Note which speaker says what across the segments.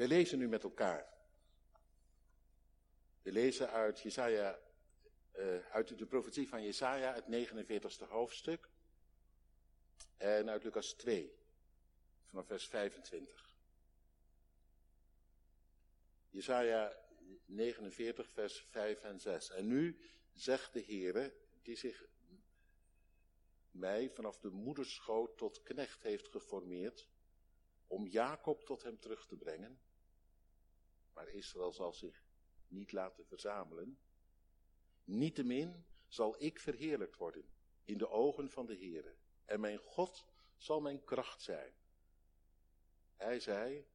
Speaker 1: We lezen nu met elkaar. We lezen uit, Jesaja, uh, uit de profetie van Jesaja, het 49ste hoofdstuk. En uit Lucas 2, vanaf vers 25. Jesaja 49, vers 5 en 6. En nu zegt de Heere, die zich mij vanaf de moederschoot tot knecht heeft geformeerd, om Jacob tot hem terug te brengen. Maar Israël zal zich niet laten verzamelen. Niettemin zal ik verheerlijkt worden in de ogen van de Heere. En mijn God zal mijn kracht zijn. Hij zei,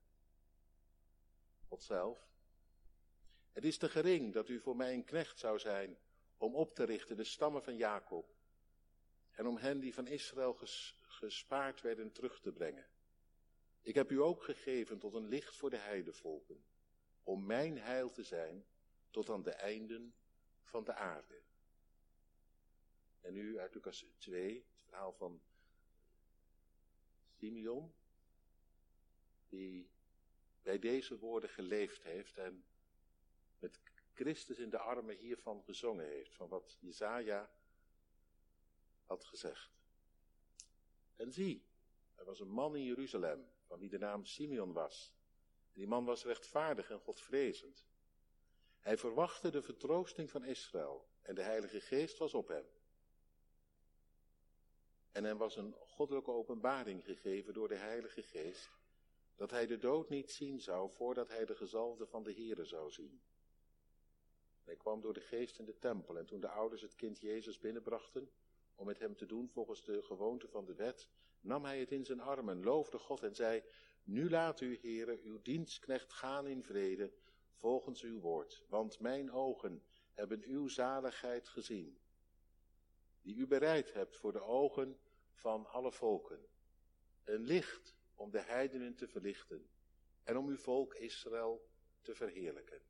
Speaker 1: God zelf, het is te gering dat u voor mij een knecht zou zijn om op te richten de stammen van Jacob en om hen die van Israël gespaard werden terug te brengen. Ik heb u ook gegeven tot een licht voor de heidevolken, om mijn heil te zijn tot aan de einden van de aarde. En nu uit Lucas 2, het verhaal van Simeon, die bij deze woorden geleefd heeft en met Christus in de armen hiervan gezongen heeft, van wat Jezaja had gezegd. En zie, er was een man in Jeruzalem, van wie de naam Simeon was. Die man was rechtvaardig en godvrezend. Hij verwachtte de vertroosting van Israël en de Heilige Geest was op hem. En hem was een goddelijke openbaring gegeven door de Heilige Geest, dat hij de dood niet zien zou voordat hij de gezalfde van de Here zou zien. Hij kwam door de geest in de tempel en toen de ouders het kind Jezus binnenbrachten, om met hem te doen volgens de gewoonte van de wet, nam hij het in zijn armen, loofde God en zei, nu laat u, heren, uw dienstknecht gaan in vrede, volgens uw woord, want mijn ogen hebben uw zaligheid gezien, die u bereid hebt voor de ogen van alle volken. Een licht om de heidenen te verlichten en om uw volk Israël te verheerlijken.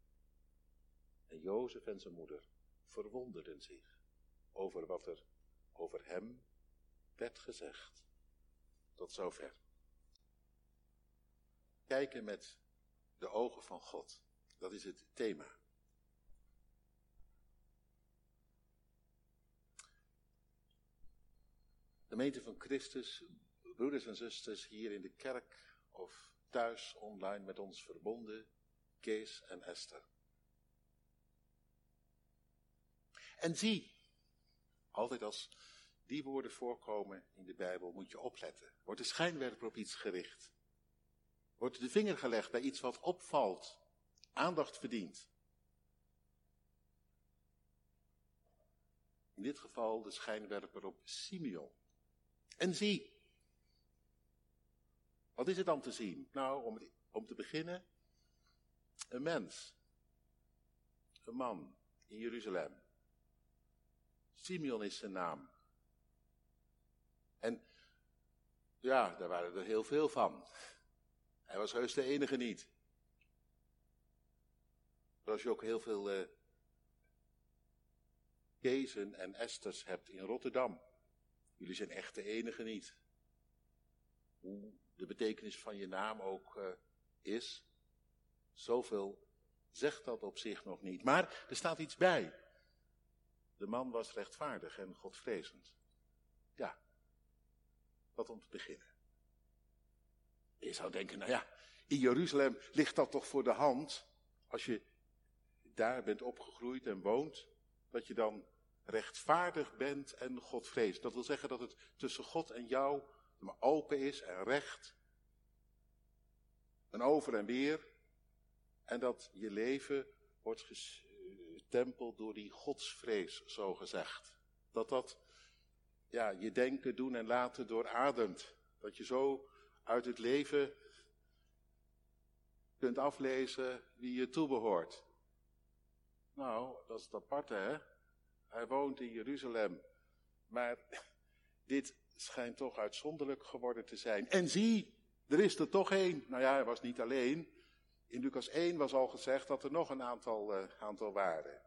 Speaker 1: En Jozef en zijn moeder verwonderden zich over wat er over hem werd gezegd. Tot zover. Kijken met de ogen van God. Dat is het thema. Gemeente van Christus, broeders en zusters hier in de kerk of thuis online met ons verbonden, Kees en Esther. En zie, altijd als die woorden voorkomen in de Bijbel, moet je opletten. Wordt de schijnwerper op iets gericht? Wordt de vinger gelegd bij iets wat opvalt, aandacht verdient? In dit geval de schijnwerper op Simeon. En zie. Wat is het dan te zien? Nou, om, om te beginnen, een mens. Een man in Jeruzalem. Simeon is zijn naam. En ja, daar waren er heel veel van. Hij was heus de enige niet. Zoals je ook heel veel uh, Kezen en Esters hebt in Rotterdam. Jullie zijn echt de enige niet. Hoe de betekenis van je naam ook uh, is, zoveel zegt dat op zich nog niet. Maar er staat iets bij. De man was rechtvaardig en godvrezend. Ja, wat om te beginnen. Je zou denken, nou ja, in Jeruzalem ligt dat toch voor de hand, als je daar bent opgegroeid en woont, dat je dan rechtvaardig bent en godvrezend. Dat wil zeggen dat het tussen God en jou maar open is en recht. En over en weer. En dat je leven wordt getempeld door die godsvrees, zo gezegd. Dat dat ja, je denken, doen en laten doorademt. Dat je zo uit het leven kunt aflezen wie je toebehoort. Nou, dat is het aparte, hè? Hij woont in Jeruzalem. Maar dit schijnt toch uitzonderlijk geworden te zijn. En zie, er is er toch één. Nou ja, hij was niet alleen. In Lucas 1 was al gezegd dat er nog een aantal, uh, aantal waren.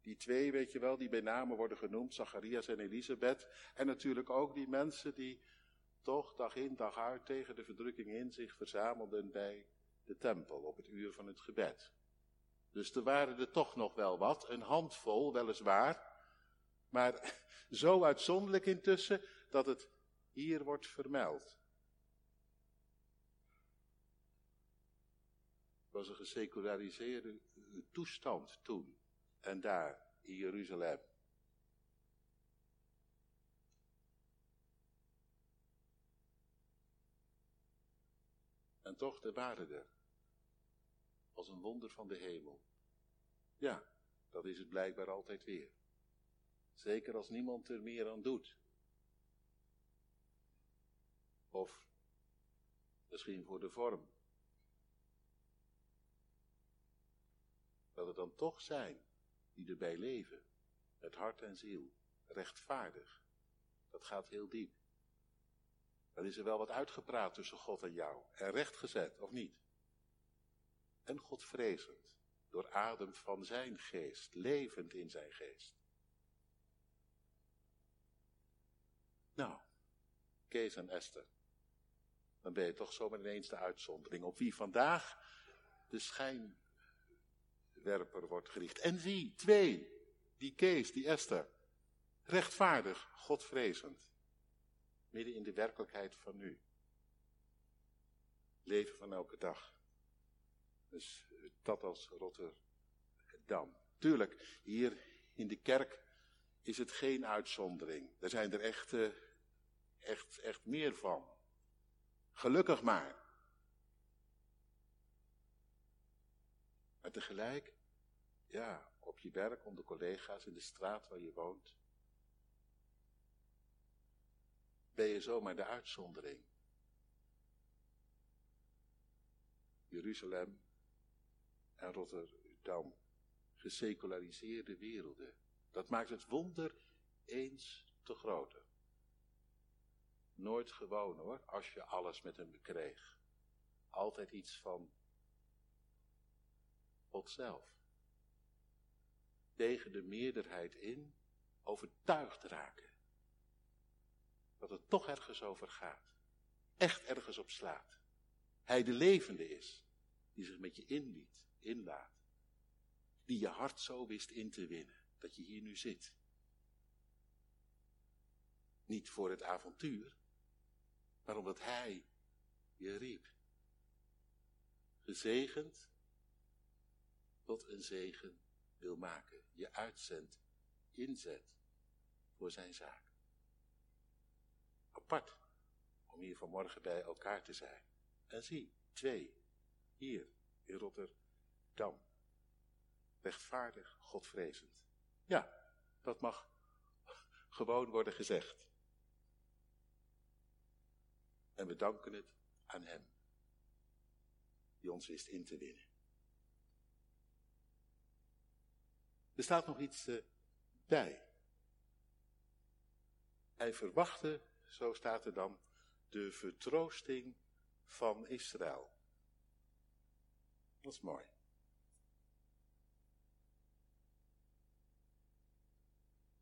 Speaker 1: Die twee, weet je wel, die bij name worden genoemd, Zacharias en Elisabeth. En natuurlijk ook die mensen die toch dag in dag uit tegen de verdrukking in zich verzamelden bij de tempel op het uur van het gebed. Dus er waren er toch nog wel wat, een handvol weliswaar, maar zo uitzonderlijk intussen dat het hier wordt vermeld. Het was een geseculariseerde toestand toen en daar in Jeruzalem. En toch, er waren er. Als een wonder van de hemel. Ja, dat is het blijkbaar altijd weer. Zeker als niemand er meer aan doet. Of misschien voor de vorm. Dat het dan toch zijn die erbij leven, met hart en ziel, rechtvaardig. Dat gaat heel diep. Dan is er wel wat uitgepraat tussen God en jou. En rechtgezet, of niet? En Godvrezend, door adem van zijn geest, levend in zijn geest. Nou, Kees en Esther. Dan ben je toch zomaar ineens de uitzondering op wie vandaag de schijnwerper wordt gericht. En zie, twee, die Kees, die Esther. Rechtvaardig, Godvrezend midden in de werkelijkheid van nu. Leven van elke dag. Dus dat als Rotterdam. Tuurlijk, hier in de kerk is het geen uitzondering. Er zijn er echt, uh, echt, echt meer van. Gelukkig maar. Maar tegelijk, ja, op je werk, onder collega's, in de straat waar je woont, ben je zomaar de uitzondering. Jeruzalem en Rotterdam, geseculariseerde werelden. Dat maakt het wonder eens te groter. Nooit gewoon hoor, als je alles met hem bekreeg. Altijd iets van God zelf. Tegen de meerderheid in overtuigd raken dat het toch ergens over gaat. Echt ergens op slaat. Hij de levende is, die zich met je inliet, inlaat. Die je hart zo wist in te winnen, dat je hier nu zit. Niet voor het avontuur, maar omdat hij je riep. Gezegend tot een zegen wil maken. Je uitzendt, inzet voor zijn zaak apart om hier vanmorgen bij elkaar te zijn. En zie, twee, hier in Rotterdam. Rechtvaardig, Godvrezend. Ja, dat mag gewoon worden gezegd. En we danken het aan Hem, die ons wist in te winnen. Er staat nog iets uh, bij. Hij verwachtte zo staat er dan, de vertroosting van Israël. Dat is mooi.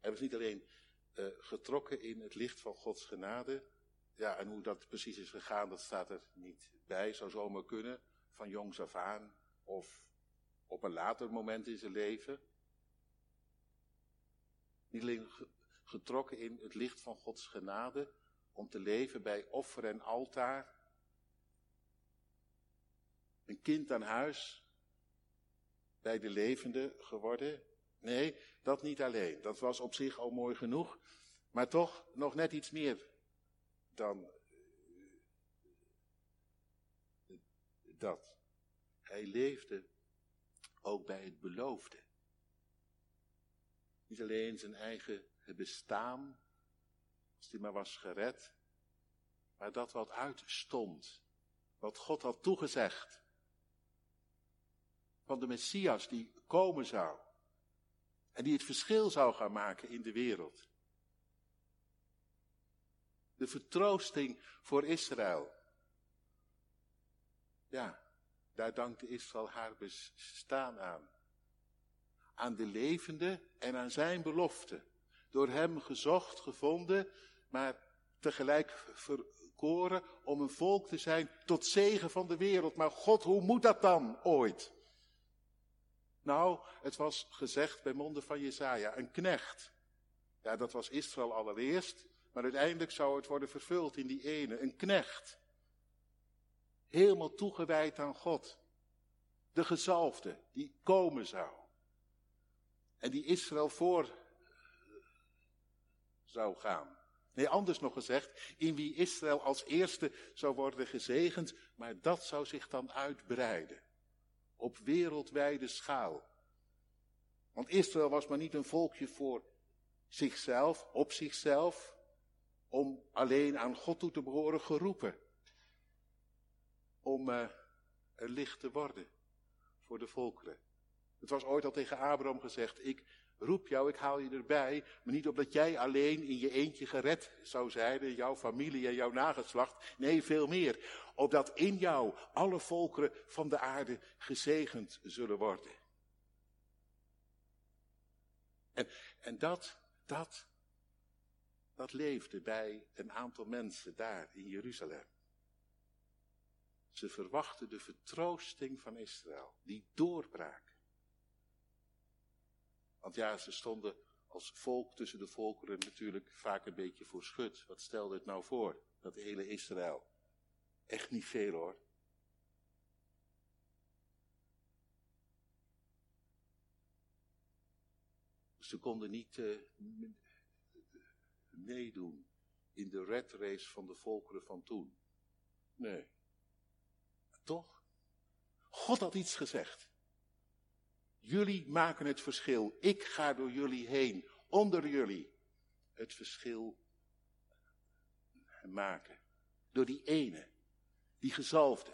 Speaker 1: Hij was niet alleen uh, getrokken in het licht van Gods genade. Ja, en hoe dat precies is gegaan, dat staat er niet bij. Zou zomaar kunnen, van jongs af aan. Of op een later moment in zijn leven. Niet alleen getrokken in het licht van Gods genade, om te leven bij offer en altaar. Een kind aan huis, bij de levende geworden. Nee, dat niet alleen. Dat was op zich al mooi genoeg, maar toch nog net iets meer dan eh, dat. Hij leefde ook bij het beloofde. Niet alleen zijn eigen bestaan, als hij maar was gered, maar dat wat uitstond, wat God had toegezegd, van de Messias die komen zou en die het verschil zou gaan maken in de wereld. De vertroosting voor Israël. Ja, daar dankte Israël haar bestaan aan aan de levende en aan zijn belofte. Door hem gezocht, gevonden, maar tegelijk verkoren om een volk te zijn tot zegen van de wereld. Maar God, hoe moet dat dan ooit? Nou, het was gezegd bij monden van Jesaja, een knecht. Ja, dat was Israël allereerst, maar uiteindelijk zou het worden vervuld in die ene, een knecht. Helemaal toegewijd aan God. De gezalfde, die komen zou. En die Israël voor zou gaan. Nee, anders nog gezegd, in wie Israël als eerste zou worden gezegend, maar dat zou zich dan uitbreiden. Op wereldwijde schaal. Want Israël was maar niet een volkje voor zichzelf, op zichzelf, om alleen aan God toe te behoren geroepen. Om uh, een licht te worden voor de volkeren. Het was ooit al tegen Abraham gezegd, ik roep jou, ik haal je erbij, maar niet omdat jij alleen in je eentje gered zou zijn, jouw familie en jouw nageslacht. Nee, veel meer. Opdat in jou alle volkeren van de aarde gezegend zullen worden. En, en dat, dat, dat leefde bij een aantal mensen daar in Jeruzalem. Ze verwachten de vertroosting van Israël, die doorbraak. Want ja, ze stonden als volk tussen de volkeren natuurlijk vaak een beetje voor schut. Wat stelde het nou voor, dat hele Israël? Echt niet veel hoor. Ze konden niet uh, meedoen in de red race van de volkeren van toen. Nee. toch? God had iets gezegd. Jullie maken het verschil. Ik ga door jullie heen, onder jullie, het verschil maken. Door die ene, die gezalfde,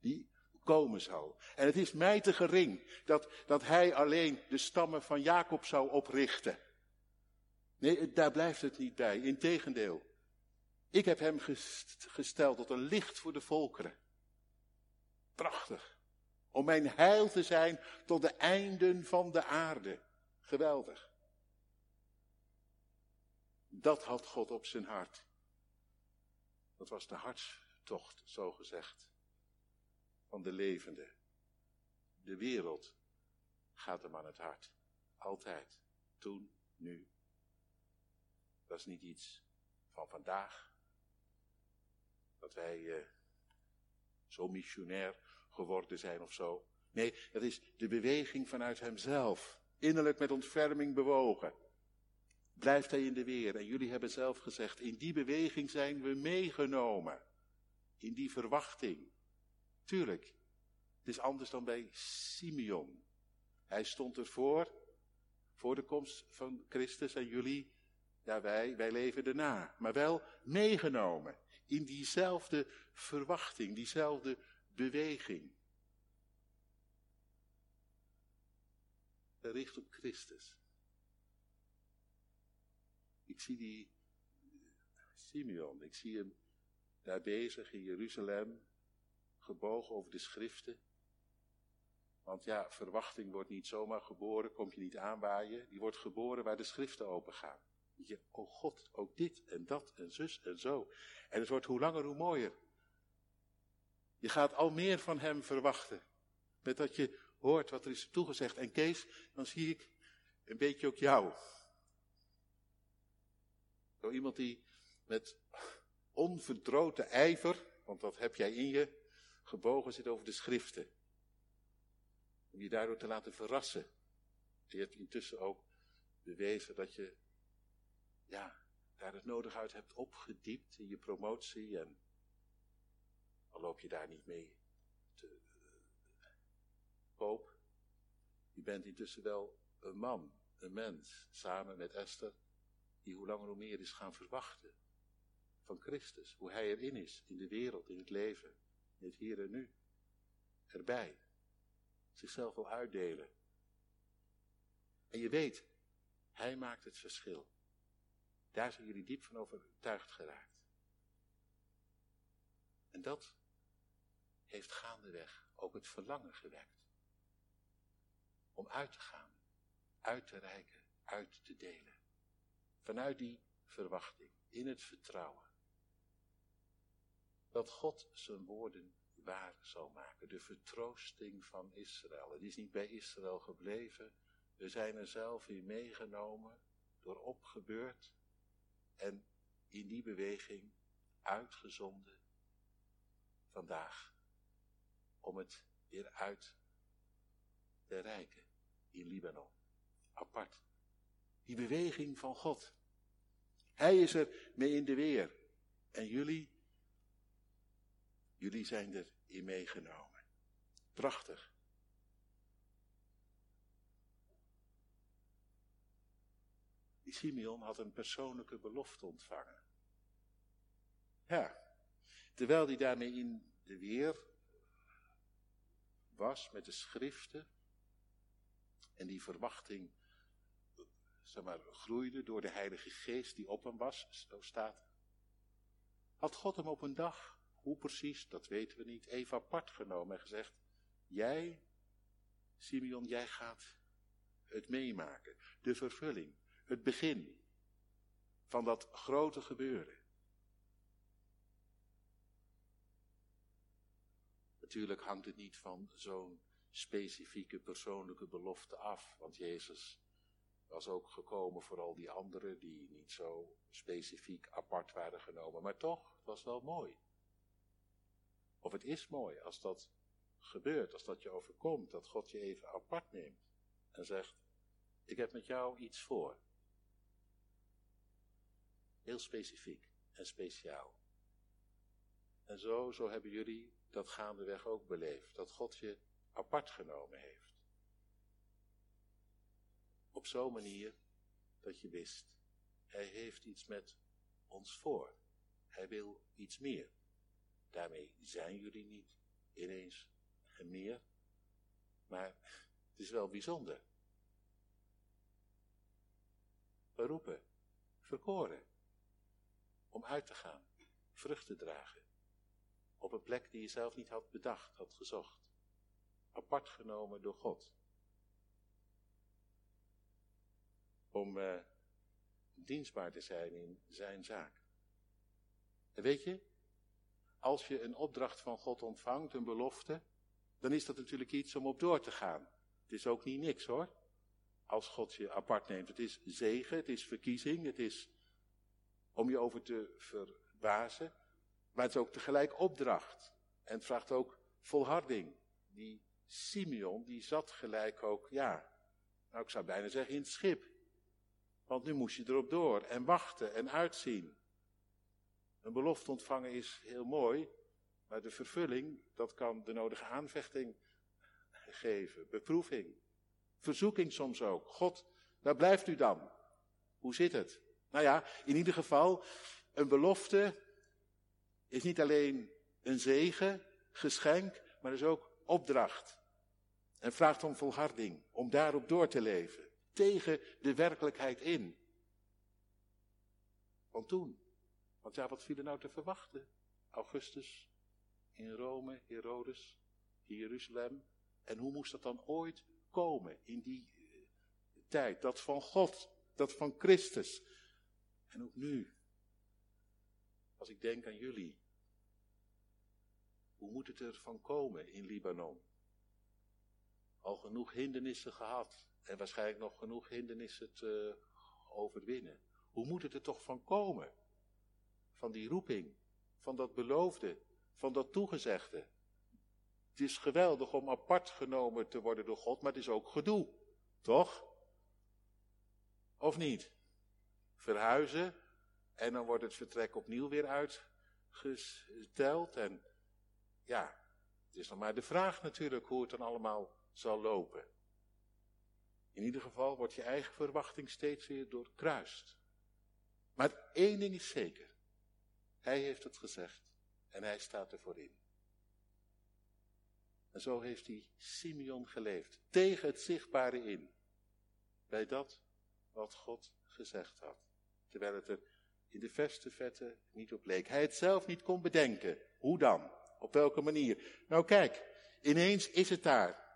Speaker 1: die komen zal. En het is mij te gering dat, dat hij alleen de stammen van Jacob zou oprichten. Nee, daar blijft het niet bij. Integendeel. Ik heb hem gesteld tot een licht voor de volkeren. Prachtig. Om mijn heil te zijn tot de einden van de aarde. Geweldig. Dat had God op zijn hart. Dat was de hartstocht, zo gezegd, van de levende. De wereld gaat hem aan het hart. Altijd. Toen, nu. Dat is niet iets van vandaag. Dat wij uh, zo missionair geworden zijn of zo. Nee, het is de beweging vanuit hemzelf. Innerlijk met ontferming bewogen. Blijft hij in de weer. En jullie hebben zelf gezegd, in die beweging zijn we meegenomen. In die verwachting. Tuurlijk, het is anders dan bij Simeon. Hij stond ervoor, voor de komst van Christus en jullie, ja wij, wij leven erna. Maar wel meegenomen in diezelfde verwachting, diezelfde beweging. Richt op Christus. Ik zie die Simeon, ik zie hem daar bezig in Jeruzalem, gebogen over de schriften. Want ja, verwachting wordt niet zomaar geboren, kom je niet aanwaaien. Die wordt geboren waar de schriften open gaan. Je, oh God, ook dit en dat en zus en zo. En het wordt hoe langer hoe mooier. Je gaat al meer van hem verwachten. Met dat je hoort wat er is toegezegd. En Kees, dan zie ik een beetje ook jou. Zo iemand die met onverdroten ijver, want dat heb jij in je, gebogen zit over de schriften. Om je daardoor te laten verrassen. Je hebt intussen ook bewezen dat je, ja, daar het nodig uit hebt opgediept in je promotie en al loop je daar niet mee te koop. Je bent intussen wel een man, een mens, samen met Esther, die hoe langer hoe meer is gaan verwachten van Christus. Hoe hij erin is, in de wereld, in het leven, in het hier en nu. Erbij. Zichzelf wil uitdelen. En je weet, hij maakt het verschil. Daar zijn jullie diep van overtuigd geraakt. En dat heeft gaandeweg ook het verlangen gewekt. Om uit te gaan, uit te reiken, uit te delen. Vanuit die verwachting, in het vertrouwen. dat God zijn woorden waar zal maken. De vertroosting van Israël. Het is niet bij Israël gebleven. We zijn er zelf in meegenomen, door opgebeurd en in die beweging uitgezonden vandaag. Om het weer uit te rijken in Libanon. Apart. Die beweging van God. Hij is er mee in de weer. En jullie, jullie zijn er in meegenomen. Prachtig. Die Simeon had een persoonlijke belofte ontvangen. Ja, terwijl hij daarmee in de weer was met de schriften en die verwachting zeg maar, groeide door de Heilige Geest die op hem was, zo staat. Had God hem op een dag, hoe precies, dat weten we niet, even apart genomen en gezegd, jij, Simeon, jij gaat het meemaken, de vervulling, het begin van dat grote gebeuren. Natuurlijk hangt het niet van zo'n specifieke persoonlijke belofte af, want Jezus was ook gekomen voor al die anderen die niet zo specifiek apart waren genomen. Maar toch, het was wel mooi. Of het is mooi als dat gebeurt, als dat je overkomt, dat God je even apart neemt en zegt, ik heb met jou iets voor. Heel specifiek en speciaal. En zo, zo hebben jullie dat gaandeweg ook beleefd, dat God je apart genomen heeft. Op zo'n manier dat je wist, hij heeft iets met ons voor. Hij wil iets meer. Daarmee zijn jullie niet ineens meer, maar het is wel bijzonder. Beroepen, verkoren, om uit te gaan, vrucht te dragen, op een plek die je zelf niet had bedacht, had gezocht, apart genomen door God. om uh, dienstbaar te zijn in zijn zaak. En weet je, als je een opdracht van God ontvangt, een belofte, dan is dat natuurlijk iets om op door te gaan. Het is ook niet niks hoor, als God je apart neemt. Het is zegen, het is verkiezing, het is om je over te verbazen, maar het is ook tegelijk opdracht. En het vraagt ook volharding. Die Simeon, die zat gelijk ook, ja, nou ik zou bijna zeggen in het schip. Want nu moest je erop door en wachten en uitzien. Een belofte ontvangen is heel mooi, maar de vervulling, dat kan de nodige aanvechting geven, beproeving, verzoeking soms ook. God, waar blijft u dan? Hoe zit het? Nou ja, in ieder geval, een belofte is niet alleen een zegen, geschenk, maar is ook opdracht. En vraagt om volharding, om daarop door te leven tegen de werkelijkheid in. Want toen, want ja, wat viel er nou te verwachten? Augustus in Rome, Herodes, in Jeruzalem. En hoe moest dat dan ooit komen in die eh, tijd? Dat van God, dat van Christus. En ook nu, als ik denk aan jullie, hoe moet het er van komen in Libanon? Al genoeg hindernissen gehad, en waarschijnlijk nog genoeg hindernissen te overwinnen. Hoe moet het er toch van komen? Van die roeping, van dat beloofde, van dat toegezegde. Het is geweldig om apart genomen te worden door God, maar het is ook gedoe, toch? Of niet? Verhuizen en dan wordt het vertrek opnieuw weer uitgesteld en ja, het is nog maar de vraag natuurlijk hoe het dan allemaal zal lopen. In ieder geval wordt je eigen verwachting steeds weer doorkruist. Maar één ding is zeker. Hij heeft het gezegd en hij staat ervoor in. En zo heeft hij Simeon geleefd, tegen het zichtbare in. Bij dat wat God gezegd had. Terwijl het er in de verste vette niet op leek. Hij het zelf niet kon bedenken. Hoe dan? Op welke manier? Nou kijk, ineens is het daar.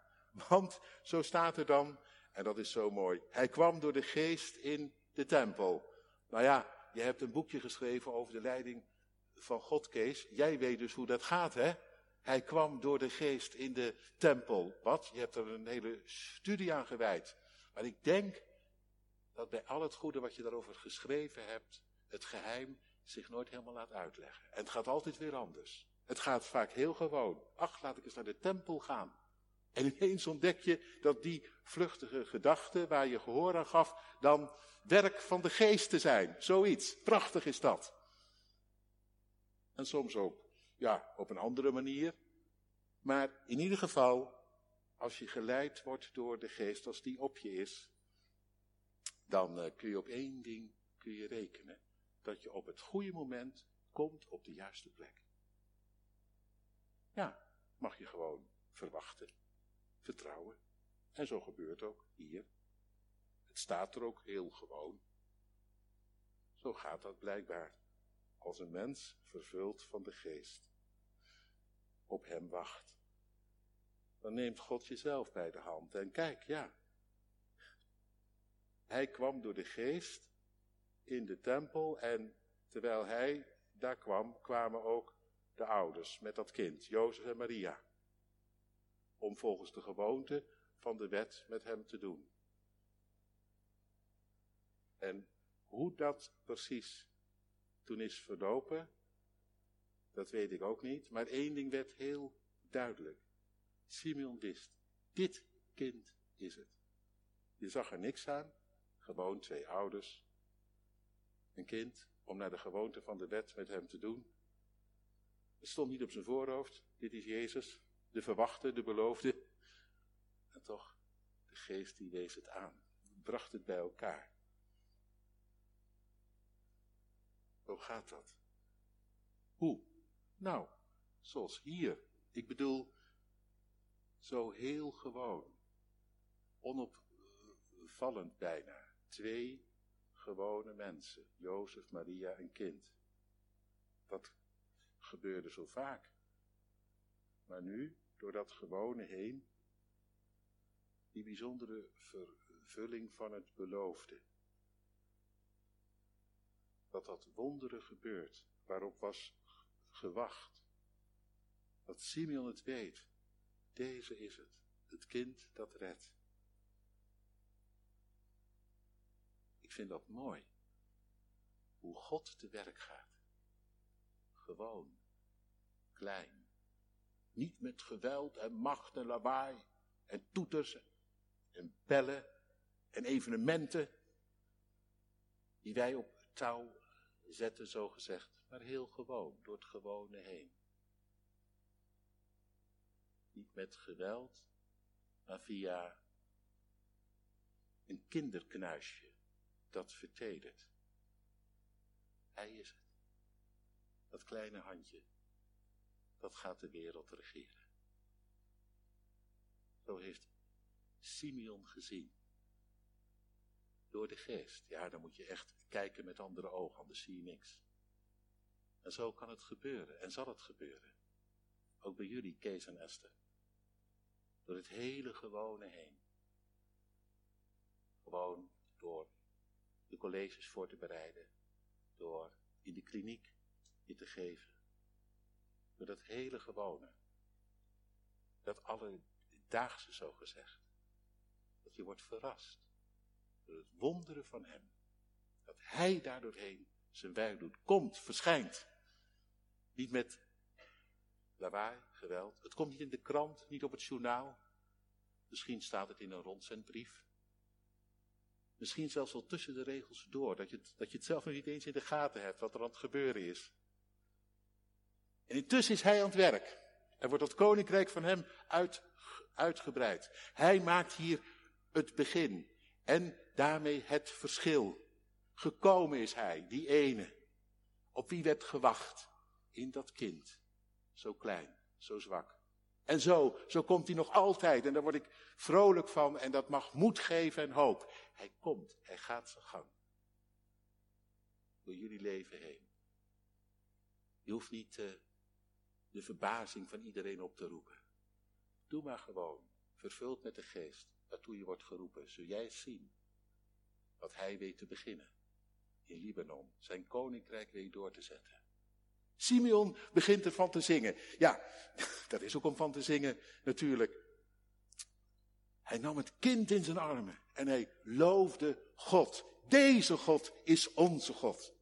Speaker 1: Want zo staat er dan en dat is zo mooi. Hij kwam door de geest in de tempel. Nou ja, je hebt een boekje geschreven over de leiding van God, Kees. Jij weet dus hoe dat gaat, hè? Hij kwam door de geest in de tempel. Wat? Je hebt er een hele studie aan gewijd. Maar ik denk dat bij al het goede wat je daarover geschreven hebt, het geheim zich nooit helemaal laat uitleggen. En het gaat altijd weer anders. Het gaat vaak heel gewoon. Ach, laat ik eens naar de tempel gaan. En ineens ontdek je dat die vluchtige gedachten waar je gehoor aan gaf, dan werk van de geest te zijn. Zoiets. Prachtig is dat. En soms ook, ja, op een andere manier. Maar in ieder geval, als je geleid wordt door de geest, als die op je is, dan uh, kun je op één ding kun je rekenen. Dat je op het goede moment komt op de juiste plek. Ja, mag je gewoon verwachten, vertrouwen. En zo gebeurt ook hier. Het staat er ook heel gewoon. Zo gaat dat blijkbaar. Als een mens vervuld van de geest op hem wacht. Dan neemt God jezelf bij de hand. En kijk, ja. Hij kwam door de geest in de tempel en terwijl hij daar kwam, kwamen ook de ouders met dat kind, Jozef en Maria. Om volgens de gewoonte van de wet met hem te doen. En hoe dat precies toen is verlopen, dat weet ik ook niet. Maar één ding werd heel duidelijk. Simeon wist, dit kind is het. Je zag er niks aan, gewoon twee ouders, een kind, om naar de gewoonte van de wet met hem te doen. Het stond niet op zijn voorhoofd, dit is Jezus, de verwachte, de beloofde. En toch, de geest die wees het aan, bracht het bij elkaar. Hoe gaat dat? Hoe? Nou, zoals hier. Ik bedoel, zo heel gewoon. Onopvallend bijna. Twee gewone mensen. Jozef, Maria en kind. Dat gebeurde zo vaak. Maar nu, door dat gewone heen, die bijzondere vervulling van het beloofde dat dat wonderen gebeurt, waarop was gewacht. Dat Simeon het weet, deze is het, het kind dat redt. Vind dat mooi, hoe God te werk gaat. Gewoon, klein, niet met geweld en macht en lawaai en toeters en bellen en evenementen die wij op touw zetten, zo gezegd, maar heel gewoon, door het gewone heen. Niet met geweld, maar via een kinderknuisje dat vertedert. Hij is het. Dat kleine handje, dat gaat de wereld regeren. Zo heeft Simeon gezien door de geest. Ja, dan moet je echt kijken met andere ogen, anders zie je niks. En zo kan het gebeuren en zal het gebeuren. Ook bij jullie, Kees en Esther. Door het hele gewone heen. Gewoon door de colleges voor te bereiden. Door in de kliniek je te geven. Door dat hele gewone. Dat alledaagse zo gezegd. Dat je wordt verrast door het wonderen van hem. Dat hij daardoorheen zijn werk doet. Komt, verschijnt. Niet met lawaai, geweld. Het komt niet in de krant, niet op het journaal. Misschien staat het in een rondzendbrief. Misschien zelfs wel tussen de regels door, dat je, het, dat je het zelf nog niet eens in de gaten hebt wat er aan het gebeuren is. En intussen is hij aan het werk. Er wordt het koninkrijk van hem uit, uitgebreid. Hij maakt hier het begin. En daarmee het verschil. Gekomen is hij, die ene, op wie werd gewacht, in dat kind. Zo klein, zo zwak. En zo, zo komt hij nog altijd en daar word ik vrolijk van en dat mag moed geven en hoop. Hij komt, hij gaat zijn gang. Door jullie leven heen. Je hoeft niet uh, de verbazing van iedereen op te roepen. Doe maar gewoon, vervuld met de geest, waartoe je wordt geroepen. Zul jij zien wat hij weet te beginnen. In Libanon, zijn koninkrijk weet door te zetten. Simeon begint ervan te zingen. Ja, dat is ook om van te zingen natuurlijk. Hij nam het kind in zijn armen en hij loofde God. Deze God is onze God.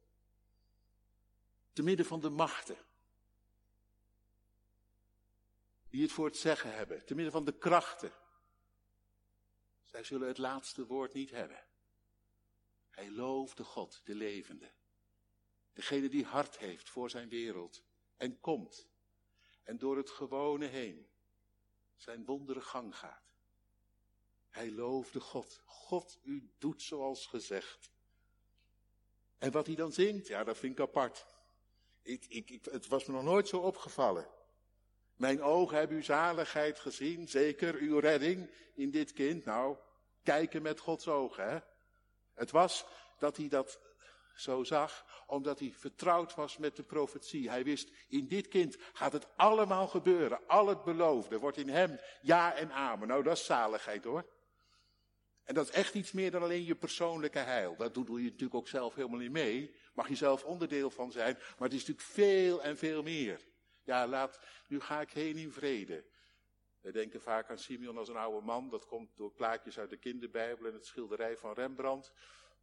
Speaker 1: Te midden van de machten. Die het voor het zeggen hebben. Te midden van de krachten. Zij zullen het laatste woord niet hebben. Hij loofde God, de levende. Degene die hart heeft voor zijn wereld. En komt. En door het gewone heen zijn wondere gang gaat. Hij loofde God. God, u doet zoals gezegd. En wat hij dan zingt, ja, dat vind ik apart. Ik, ik, ik, het was me nog nooit zo opgevallen. Mijn ogen hebben uw zaligheid gezien, zeker uw redding in dit kind. Nou, kijken met Gods ogen, hè. Het was dat hij dat zo zag, omdat hij vertrouwd was met de profetie. Hij wist, in dit kind gaat het allemaal gebeuren. Al het beloofde wordt in hem ja en amen. Nou, dat is zaligheid hoor. En dat is echt iets meer dan alleen je persoonlijke heil. Dat doe je natuurlijk ook zelf helemaal niet mee. Mag je zelf onderdeel van zijn. Maar het is natuurlijk veel en veel meer. Ja, laat, nu ga ik heen in vrede. We denken vaak aan Simeon als een oude man. Dat komt door plaatjes uit de kinderbijbel en het schilderij van Rembrandt.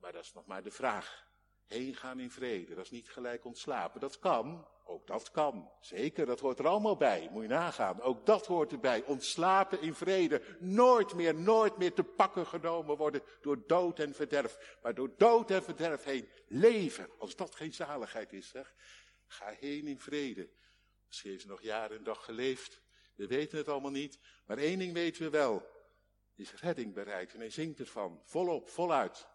Speaker 1: Maar dat is nog maar de vraag. Heen gaan in vrede, dat is niet gelijk ontslapen. Dat kan, ook dat kan. Zeker, dat hoort er allemaal bij. Moet je nagaan. Ook dat hoort erbij. Ontslapen in vrede. Nooit meer, nooit meer te pakken genomen worden door dood en verderf. Maar door dood en verderf heen leven. Als dat geen zaligheid is, zeg. Ga heen in vrede. Misschien heeft ze nog jaren en dag geleefd. We weten het allemaal niet. Maar één ding weten we wel. Is redding bereikt. En hij zingt ervan. Volop, voluit.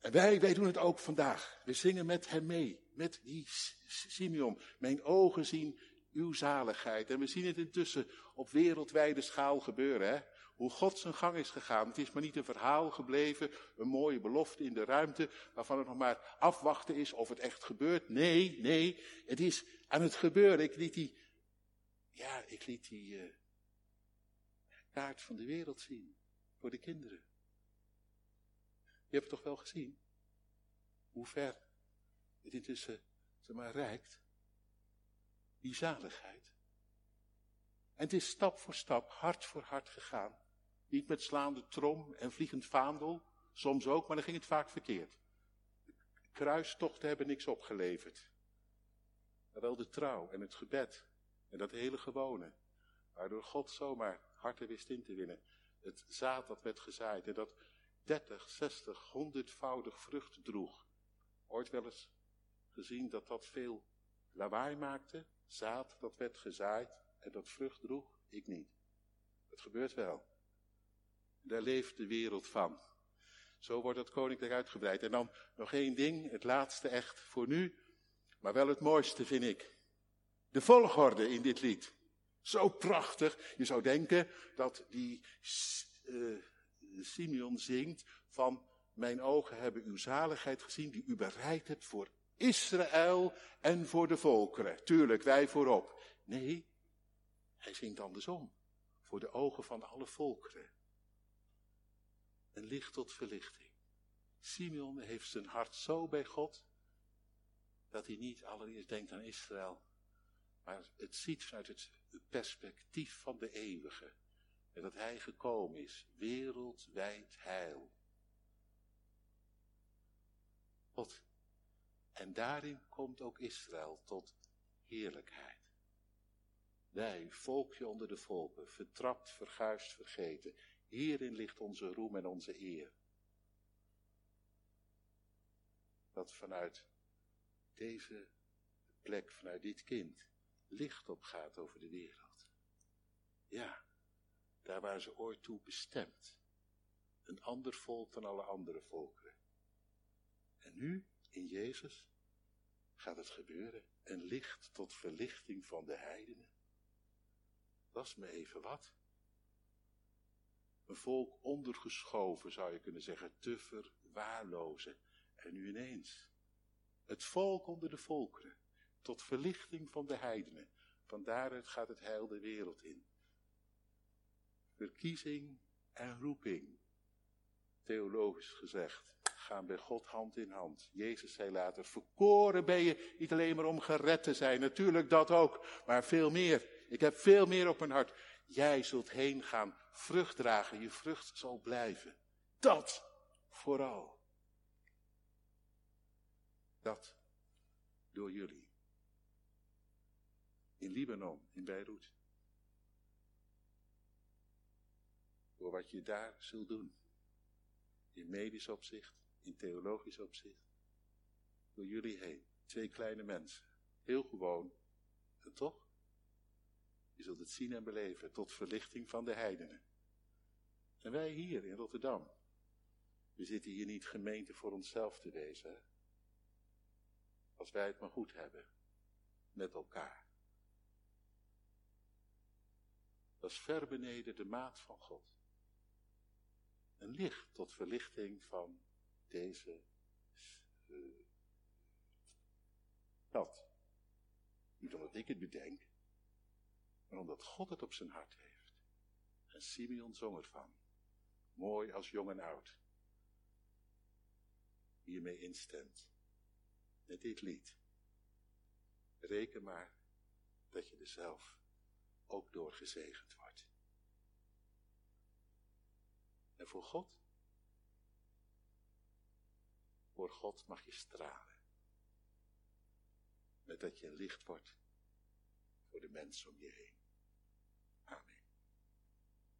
Speaker 1: En wij, wij doen het ook vandaag. We zingen met hem mee, met die Simeon. Mijn ogen zien uw zaligheid. En we zien het intussen op wereldwijde schaal gebeuren. Hè? Hoe God zijn gang is gegaan. Het is maar niet een verhaal gebleven, een mooie belofte in de ruimte, waarvan het nog maar afwachten is of het echt gebeurt. Nee, nee, het is aan het gebeuren. Ik liet die, ja, ik liet die uh, kaart van de wereld zien voor de kinderen. Je hebt het toch wel gezien? Hoe ver het intussen, zeg maar, reikt. Die zaligheid. En het is stap voor stap, hart voor hart gegaan. Niet met slaande trom en vliegend vaandel, soms ook, maar dan ging het vaak verkeerd. Kruistochten hebben niks opgeleverd. Maar wel de trouw en het gebed en dat hele gewone. Waardoor God zomaar harten wist in te winnen. Het zaad dat werd gezaaid en dat 30, 60, 100voudig vrucht droeg. Ooit wel eens gezien dat dat veel lawaai maakte? Zaad dat werd gezaaid en dat vrucht droeg? Ik niet. Het gebeurt wel. Daar leeft de wereld van. Zo wordt het koninkrijk uitgebreid. En dan nog één ding, het laatste echt voor nu, maar wel het mooiste vind ik. De volgorde in dit lied. Zo prachtig. Je zou denken dat die uh, Simeon zingt van mijn ogen hebben uw zaligheid gezien die u bereid hebt voor Israël en voor de volkeren. Tuurlijk, wij voorop. Nee, hij zingt andersom. Voor de ogen van alle volkeren. Een licht tot verlichting. Simeon heeft zijn hart zo bij God, dat hij niet allereerst denkt aan Israël, maar het ziet vanuit het perspectief van de eeuwige. En dat hij gekomen is, wereldwijd heil. God. En daarin komt ook Israël tot heerlijkheid. Wij, volkje onder de volken, vertrapt, verguisd, vergeten. Hierin ligt onze roem en onze eer. Dat vanuit deze plek, vanuit dit kind, licht opgaat over de wereld. Ja, daar waren ze ooit toe bestemd. Een ander volk dan alle andere volkeren. En nu, in Jezus, gaat het gebeuren. Een licht tot verlichting van de heidenen. Dat is me even wat. Een volk ondergeschoven, zou je kunnen zeggen, te verwaarlozen. En nu ineens. Het volk onder de volkeren. Tot verlichting van de heidenen. Van daaruit gaat het heil de wereld in verkiezing en roeping. Theologisch gezegd. Gaan bij God hand in hand. Jezus zei later, verkoren ben je niet alleen maar om gered te zijn, natuurlijk dat ook, maar veel meer. Ik heb veel meer op mijn hart. Jij zult heen gaan, vrucht dragen, je vrucht zal blijven. Dat vooral. Dat door jullie. In Libanon, in Beirut. Door wat je daar zult doen. In medisch opzicht, in theologisch opzicht. Door jullie heen. Twee kleine mensen. Heel gewoon. En toch? Je zult het zien en beleven tot verlichting van de heidenen. En wij hier in Rotterdam. We zitten hier niet gemeente voor onszelf te wezen. Als wij het maar goed hebben. Met elkaar. Dat is ver beneden de maat van God. Een licht tot verlichting van deze uh, dat. Niet omdat ik het bedenk, maar omdat God het op zijn hart heeft. En Simeon zong ervan. Mooi als jong en oud. Hiermee instemt. Met dit lied. Reken maar dat je er zelf ook door gezegend wordt. En voor God? Voor God mag je stralen. Met dat je licht wordt voor de mensen om je heen.